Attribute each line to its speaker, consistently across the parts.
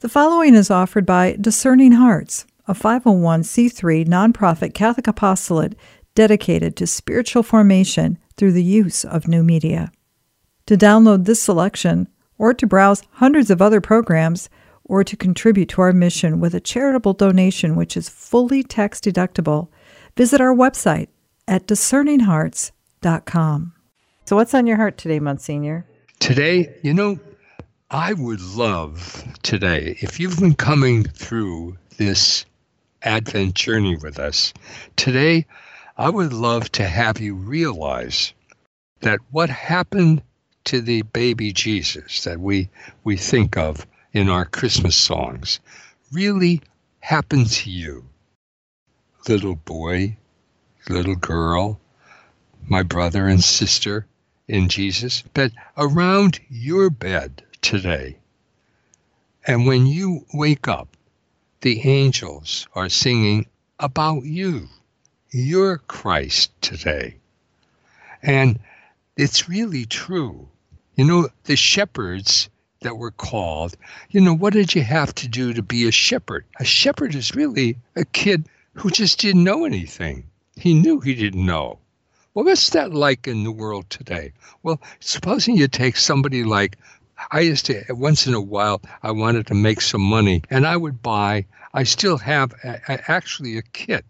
Speaker 1: The following is offered by Discerning Hearts, a 501c3 nonprofit Catholic apostolate dedicated to spiritual formation through the use of new media. To download this selection, or to browse hundreds of other programs, or to contribute to our mission with a charitable donation which is fully tax deductible, visit our website at discerninghearts.com. So, what's on your heart today, Monsignor?
Speaker 2: Today, you know, I would love today, if you've been coming through this Advent journey with us, today I would love to have you realize that what happened to the baby Jesus that we, we think of in our Christmas songs really happened to you. Little boy, little girl, my brother and sister in Jesus, but around your bed today. And when you wake up, the angels are singing about you. You're Christ today. And it's really true. You know, the shepherds that were called, you know, what did you have to do to be a shepherd? A shepherd is really a kid who just didn't know anything. He knew he didn't know. Well, what's that like in the world today? Well, supposing you take somebody like I used to, once in a while, I wanted to make some money and I would buy, I still have a, a, actually a kit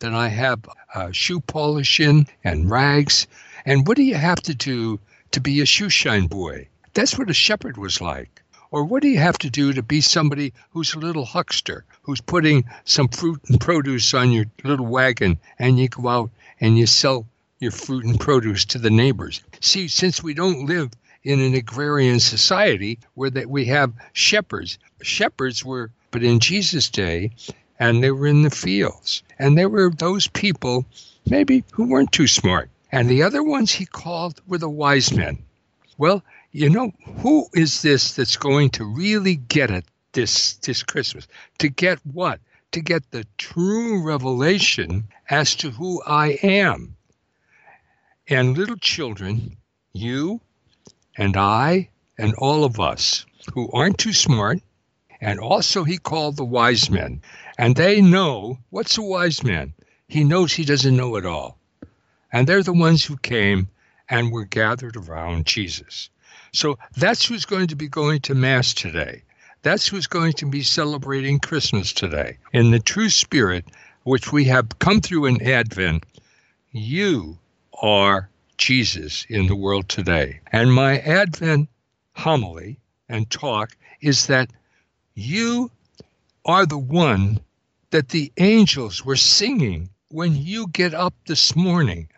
Speaker 2: that I have uh, shoe polish in and rags. And what do you have to do to be a shoe shine boy? That's what a shepherd was like. Or what do you have to do to be somebody who's a little huckster, who's putting some fruit and produce on your little wagon and you go out and you sell your fruit and produce to the neighbors? See, since we don't live in an agrarian society where that we have shepherds. Shepherds were, but in Jesus' day, and they were in the fields. And there were those people, maybe, who weren't too smart. And the other ones he called were the wise men. Well, you know, who is this that's going to really get it this this Christmas? To get what? To get the true revelation as to who I am. And little children, you and I and all of us who aren't too smart. And also, he called the wise men. And they know what's a wise man? He knows he doesn't know it all. And they're the ones who came and were gathered around Jesus. So that's who's going to be going to Mass today. That's who's going to be celebrating Christmas today. In the true spirit, which we have come through in Advent, you are Jesus in the world today. And my Advent homily and talk is that you are the one that the angels were singing when you get up this morning.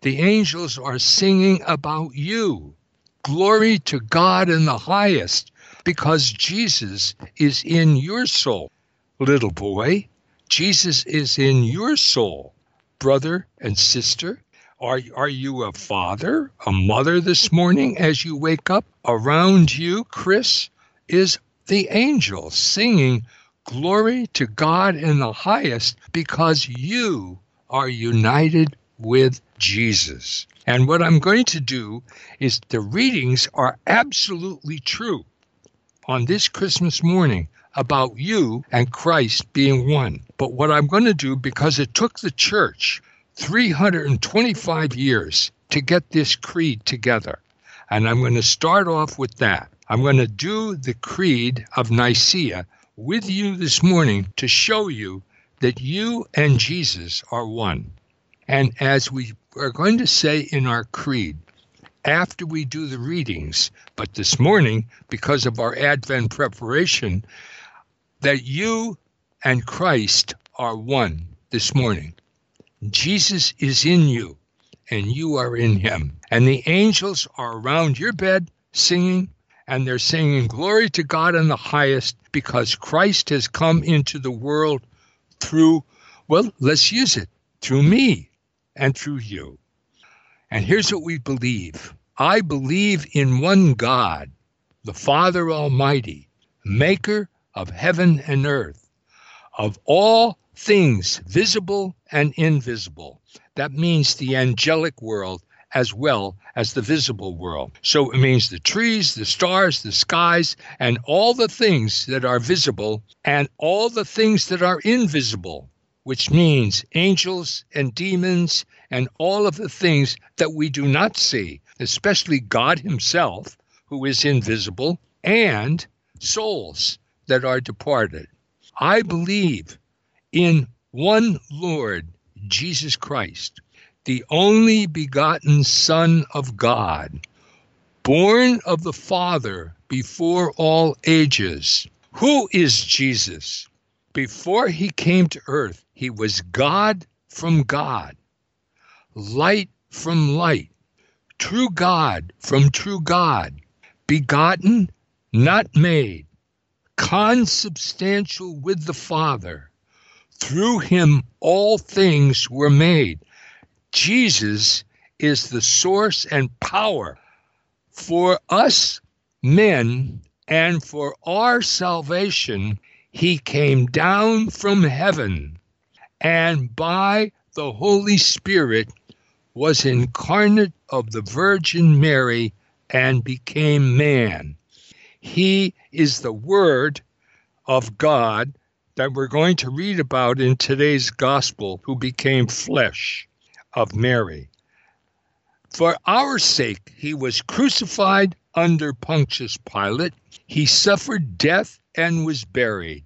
Speaker 2: The angels are singing about you. Glory to God in the highest, because Jesus is in your soul. Little boy, Jesus is in your soul. Brother and sister, are, are you a father, a mother this morning as you wake up? Around you, Chris, is the angel singing glory to God in the highest because you are united with Jesus. And what I'm going to do is the readings are absolutely true on this Christmas morning about you and Christ being one. But what I'm going to do, because it took the church 325 years to get this creed together. And I'm going to start off with that. I'm going to do the creed of Nicaea with you this morning to show you that you and Jesus are one. And as we are going to say in our creed, after we do the readings, but this morning, because of our Advent preparation, that you and Christ are one this morning. Jesus is in you and you are in him. And the angels are around your bed singing, and they're singing glory to God in the highest because Christ has come into the world through, well, let's use it, through me and through you. And here's what we believe I believe in one God, the Father Almighty, maker of heaven and earth, of all things visible and invisible. That means the angelic world as well as the visible world. So it means the trees, the stars, the skies, and all the things that are visible and all the things that are invisible, which means angels and demons and all of the things that we do not see, especially God Himself, who is invisible, and souls that are departed. I believe in one Lord, Jesus Christ, the only begotten Son of God, born of the Father before all ages. Who is Jesus? Before he came to earth, he was God from God, light from light, true God from true God, begotten, not made, consubstantial with the Father. Through him all things were made. Jesus is the source and power for us men and for our salvation. He came down from heaven and by the Holy Spirit was incarnate of the Virgin Mary and became man. He is the Word of God that we're going to read about in today's gospel, who became flesh of Mary. For our sake, he was crucified under Pontius Pilate. He suffered death and was buried,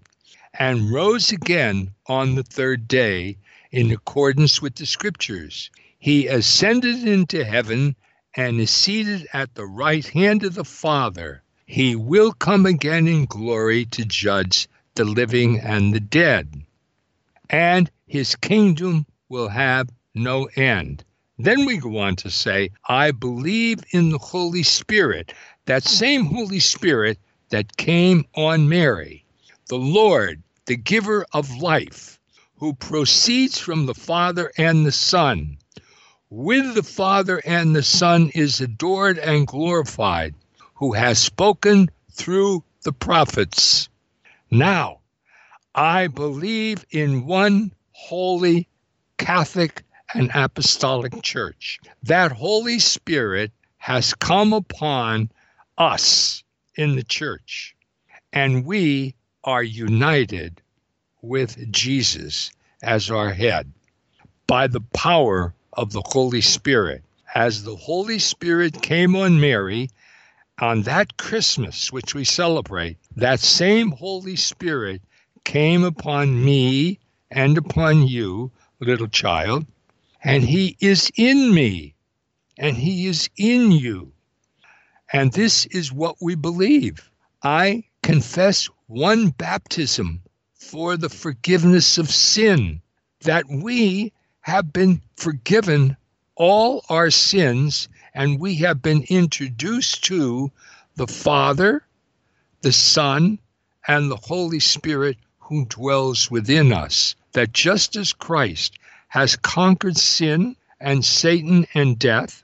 Speaker 2: and rose again on the third day in accordance with the Scriptures. He ascended into heaven and is seated at the right hand of the Father. He will come again in glory to judge the living and the dead. And his kingdom will have no end. Then we go on to say, I believe in the Holy Spirit, that same Holy Spirit that came on Mary, the Lord, the giver of life, who proceeds from the Father and the Son. With the Father and the Son is adored and glorified, who has spoken through the prophets. Now, I believe in one holy Catholic and apostolic church. That Holy Spirit has come upon us in the church, and we are united with Jesus as our head by the power of the Holy Spirit. As the Holy Spirit came on Mary on that Christmas, which we celebrate, that same Holy Spirit came upon me and upon you, little child, and he is in me, and he is in you. And this is what we believe. I confess one baptism for the forgiveness of sin, that we have been forgiven all our sins, and we have been introduced to the Father, the Son, and the Holy Spirit who dwells within us. That just as Christ has conquered sin and Satan and death,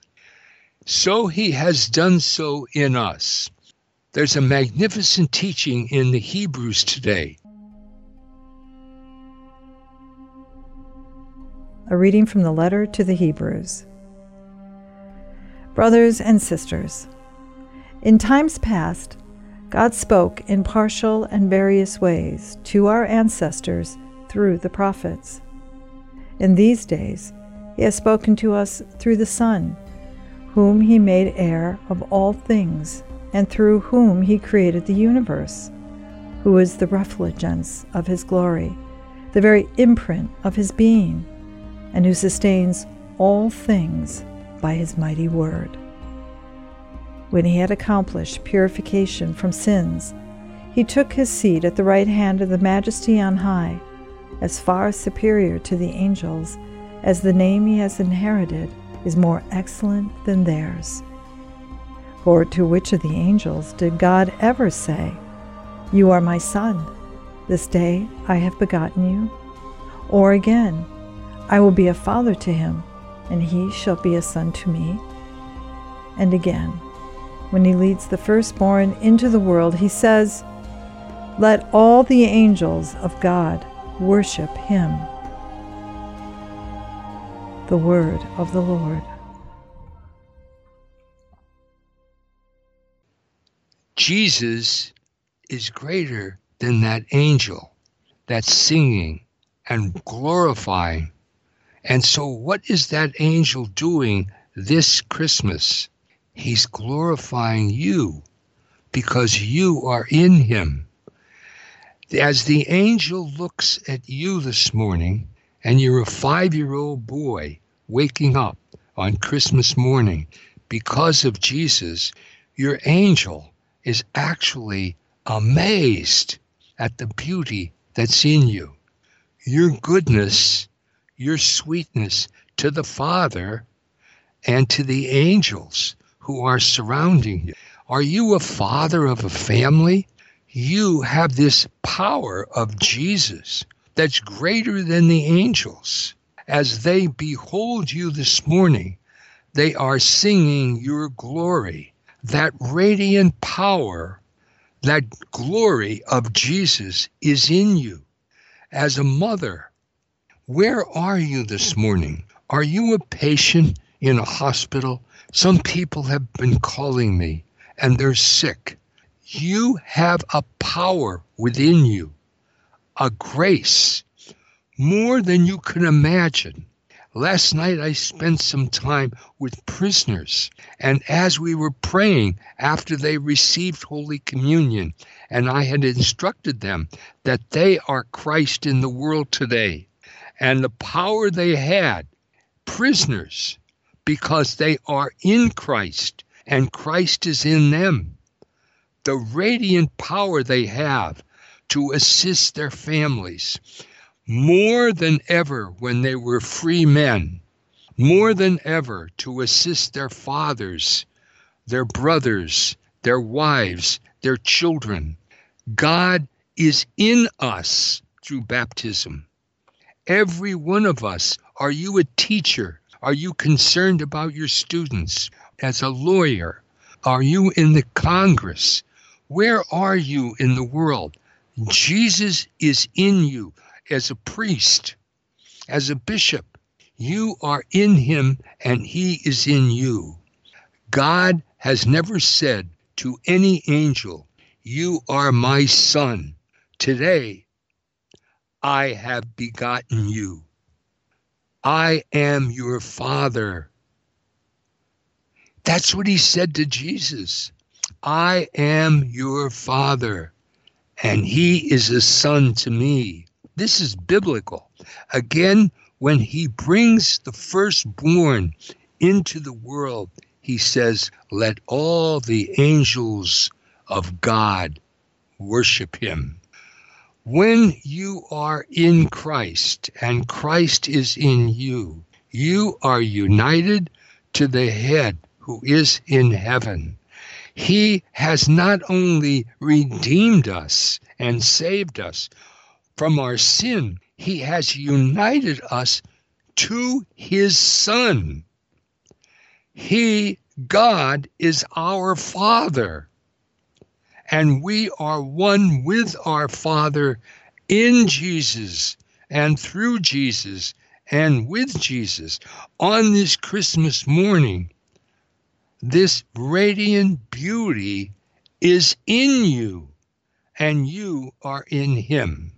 Speaker 2: so he has done so in us. There's a magnificent teaching in the Hebrews today.
Speaker 1: A reading from the letter to the Hebrews. Brothers and sisters, in times past, God spoke in partial and various ways to our ancestors through the prophets. In these days, He has spoken to us through the Son, whom He made heir of all things, and through whom He created the universe, who is the refulgence of His glory, the very imprint of His being, and who sustains all things by His mighty word. When He had accomplished purification from sins, He took His seat at the right hand of the Majesty on high as far superior to the angels as the name he has inherited is more excellent than theirs. For to which of the angels did God ever say, You are my son, this day I have begotten you? Or again, I will be a father to him, and he shall be a son to me? And again, when he leads the firstborn into the world, he says, Let all the angels of God worship him. The word of the Lord.
Speaker 2: Jesus is greater than that angel that's singing and glorifying. And so, what is that angel doing this Christmas? He's glorifying you because you are in him. As the angel looks at you this morning, and you're a five year old boy waking up on Christmas morning because of Jesus, your angel is actually amazed at the beauty that's in you. Your goodness, your sweetness to the Father and to the angels who are surrounding you. Are you a father of a family? You have this power of Jesus that's greater than the angels. As they behold you this morning, they are singing your glory. That radiant power, that glory of Jesus is in you. As a mother, where are you this morning? Are you a patient in a hospital? Some people have been calling me and they're sick. You have a power within you, a grace, more than you can imagine. Last night I spent some time with prisoners, and as we were praying after they received Holy Communion, and I had instructed them that they are Christ in the world today, and the power they had, prisoners, because they are in Christ and Christ is in them. The radiant power they have to assist their families more than ever when they were free men, more than ever to assist their fathers, their brothers, their wives, their children. God is in us through baptism. Every one of us. Are you a teacher? Are you concerned about your students? as a lawyer? Are you in the Congress? Where are you in the world? Jesus is in you as a priest, as a bishop. You are in him and he is in you. God has never said to any angel, You are my son. Today I have begotten you. I am your father. That's what he said to Jesus. I am your father, and he is a son to me. This is biblical. Again, when he brings the firstborn into the world, he says, Let all the angels of God worship him. When you are in Christ and Christ is in you, you are united to the head who is in heaven. He has not only redeemed us and saved us from our sin, He has united us to His Son. He, God, is our Father. And we are one with our Father in Jesus and through Jesus and with Jesus on this Christmas morning this radiant beauty is in you, and you are in him.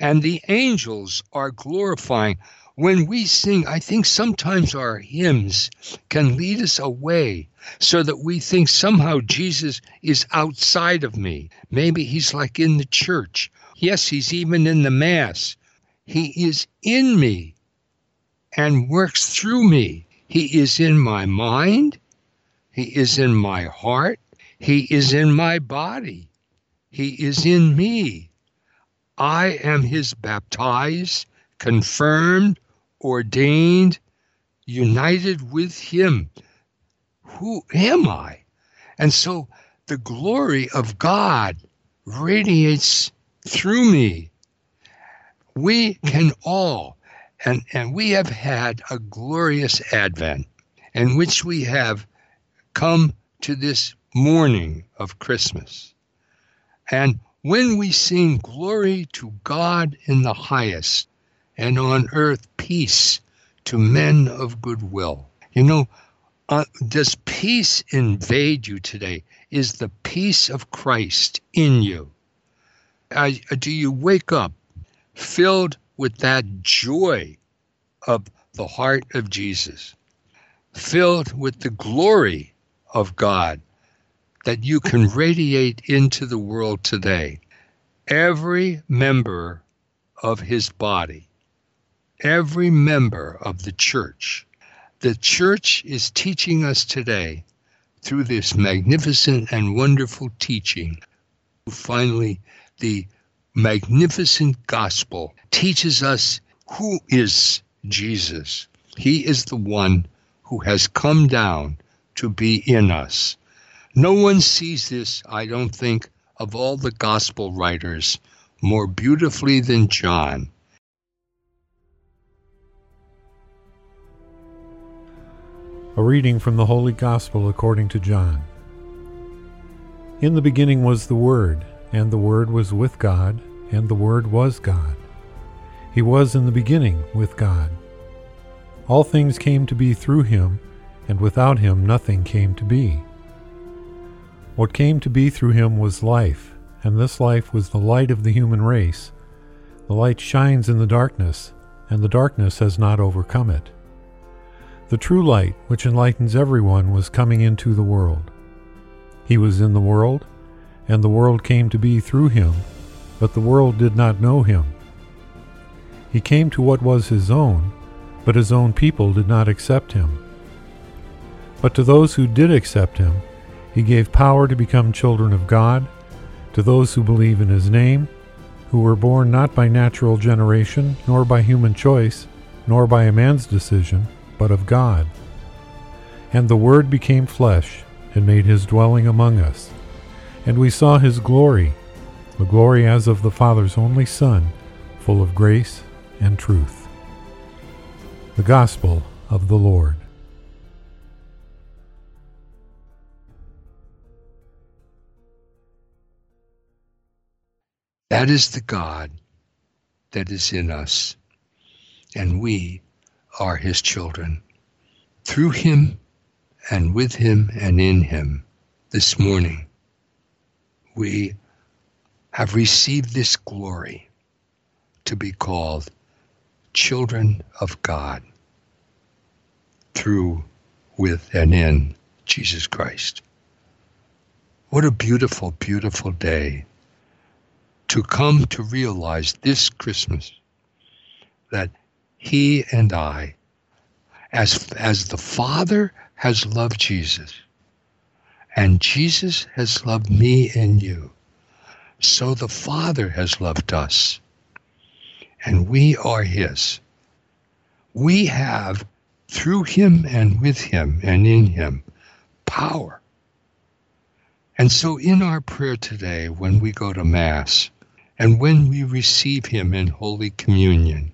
Speaker 2: And the angels are glorifying. When we sing, I think sometimes our hymns can lead us away so that we think somehow Jesus is outside of me. Maybe he's like in the church. Yes, he's even in the Mass. He is in me and works through me. He is in my mind. He is in my heart. He is in my body. He is in me. I am his baptized, confirmed, ordained, united with him. Who am I? And so the glory of God radiates through me. We can all, and, and we have had a glorious Advent in which we have come to this morning of Christmas. And when we sing glory to God in the highest, and on earth peace to men of good will. You know, Uh, does peace invade you today? Is the peace of Christ in you? Uh, do you wake up filled with that joy of the heart of Jesus, filled with the glory of God that you can radiate into the world today? Every member of his body, every member of the church, the church is teaching us today through this magnificent and wonderful teaching. Finally, the magnificent gospel teaches us who is Jesus. He is the one who has come down to be in us. No one sees this, I don't think, of all the gospel writers more beautifully than John.
Speaker 3: A reading from the Holy Gospel according to John. In the beginning was the Word, and the Word was with God, and the Word was God. He was in the beginning with God. All things came to be through him, and without him nothing came to be. What came to be through him was life, and this life was the light of the human race. The light shines in the darkness, and the darkness has not overcome it. The true light, which enlightens everyone, was coming into the world. He was in the world, and the world came to be through him, but the world did not know him. He came to what was his own, but his own people did not accept him. But to those who did accept him, he gave power to become children of God, to those who believe in his name, who were born not by natural generation, nor by human choice, nor by a man's decision, but of God. And the Word became flesh, and made his dwelling among us. And we saw his glory, the glory as of the Father's only Son, full of grace and truth. The Gospel of the Lord.
Speaker 2: That is the God that is in us, and we are his children. Through him and with him and in him, this morning, we have received this glory to be called children of God through, with, and in Jesus Christ. What a beautiful, beautiful day to come to realize this Christmas that He and I, as, as the Father has loved Jesus, and Jesus has loved me and you, so the Father has loved us and we are His. We have, through Him and with Him and in Him, power. And so, in our prayer today, when we go to Mass and when we receive Him in Holy Communion,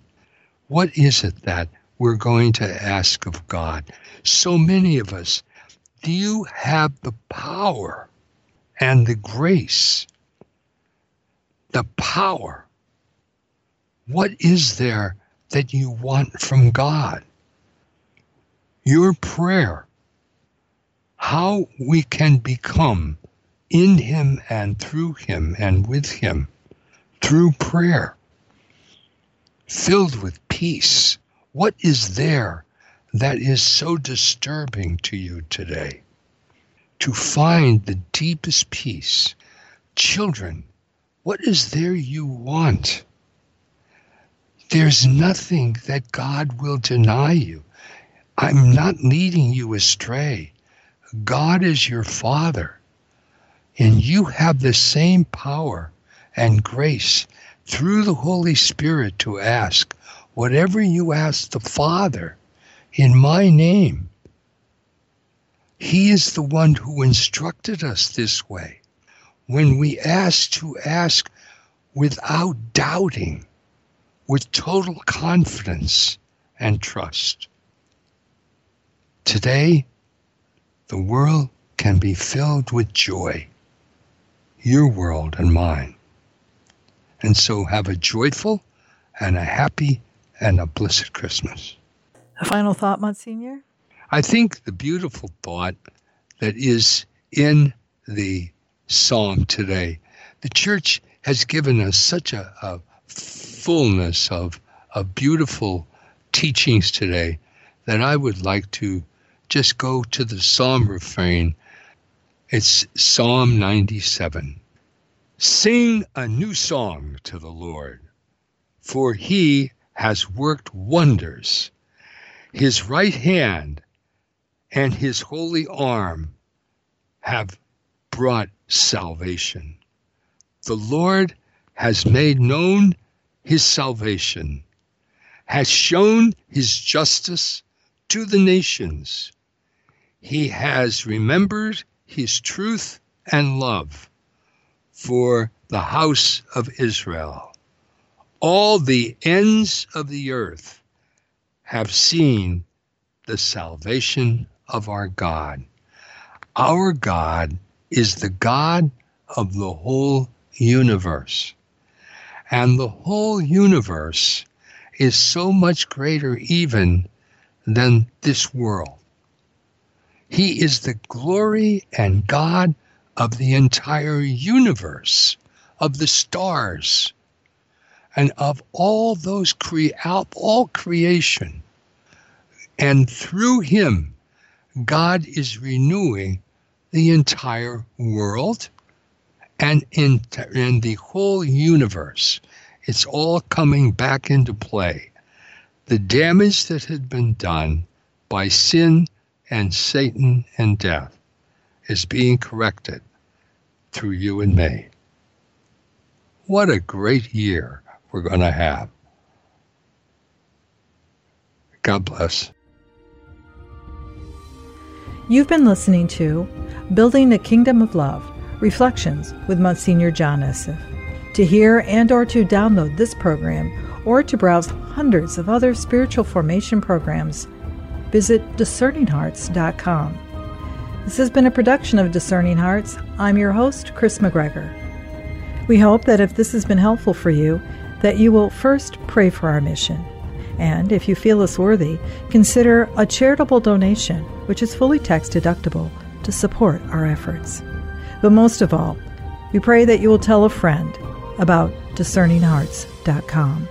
Speaker 2: what is it that we're going to ask of God? So many of us, do you have the power and the grace, the power what is there that you want from God? Your prayer, how we can become in Him and through Him and with Him through prayer, filled with peace. What is there that is so disturbing to you today? To find the deepest peace. Children, what is there you want? There's nothing that God will deny you. I'm not leading you astray. God is your Father, and you have the same power and grace through the Holy Spirit to ask whatever you ask the Father in my name. He is the one who instructed us this way. When we ask to ask without doubting, with total confidence and trust. Today, the world can be filled with joy, your world and mine. And so have a joyful and a happy and a blessed Christmas.
Speaker 1: A final thought, Monsignor?
Speaker 2: I think the beautiful thought that is in the psalm today, the church has given us such a, a fullness of, of beautiful teachings today that I would like to just go to the psalm refrain. It's Psalm 97. Sing a new song to the Lord, for he has worked wonders. His right hand and his holy arm have brought salvation. The Lord has made known his salvation, has shown his justice to the nations. He has remembered his truth and love for the house of Israel. All the ends of the earth have seen the salvation of our God. Our God is the God of the whole universe. And the whole universe is so much greater even than this world. He is the glory and God of the entire universe, of the stars, and of all those cre- all creation. And through him, God is renewing the entire world and in, in the whole universe. It's all coming back into play. The damage that had been done by sin and Satan and death is being corrected through you and me. What a great year we're going to have. God bless.
Speaker 1: You've been listening to Building a Kingdom of Love Reflections with Monsignor John Esseff. To hear and or to download this program or to browse hundreds of other spiritual formation programs, visit discerninghearts.com. This has been a production of Discerning Hearts. I'm your host, Chris McGregor. We hope that if this has been helpful for you, that you will first pray for our mission. And if you feel us worthy, consider a charitable donation, which is fully tax deductible, to support our efforts. But most of all, we pray that you will tell a friend about discerninghearts.com.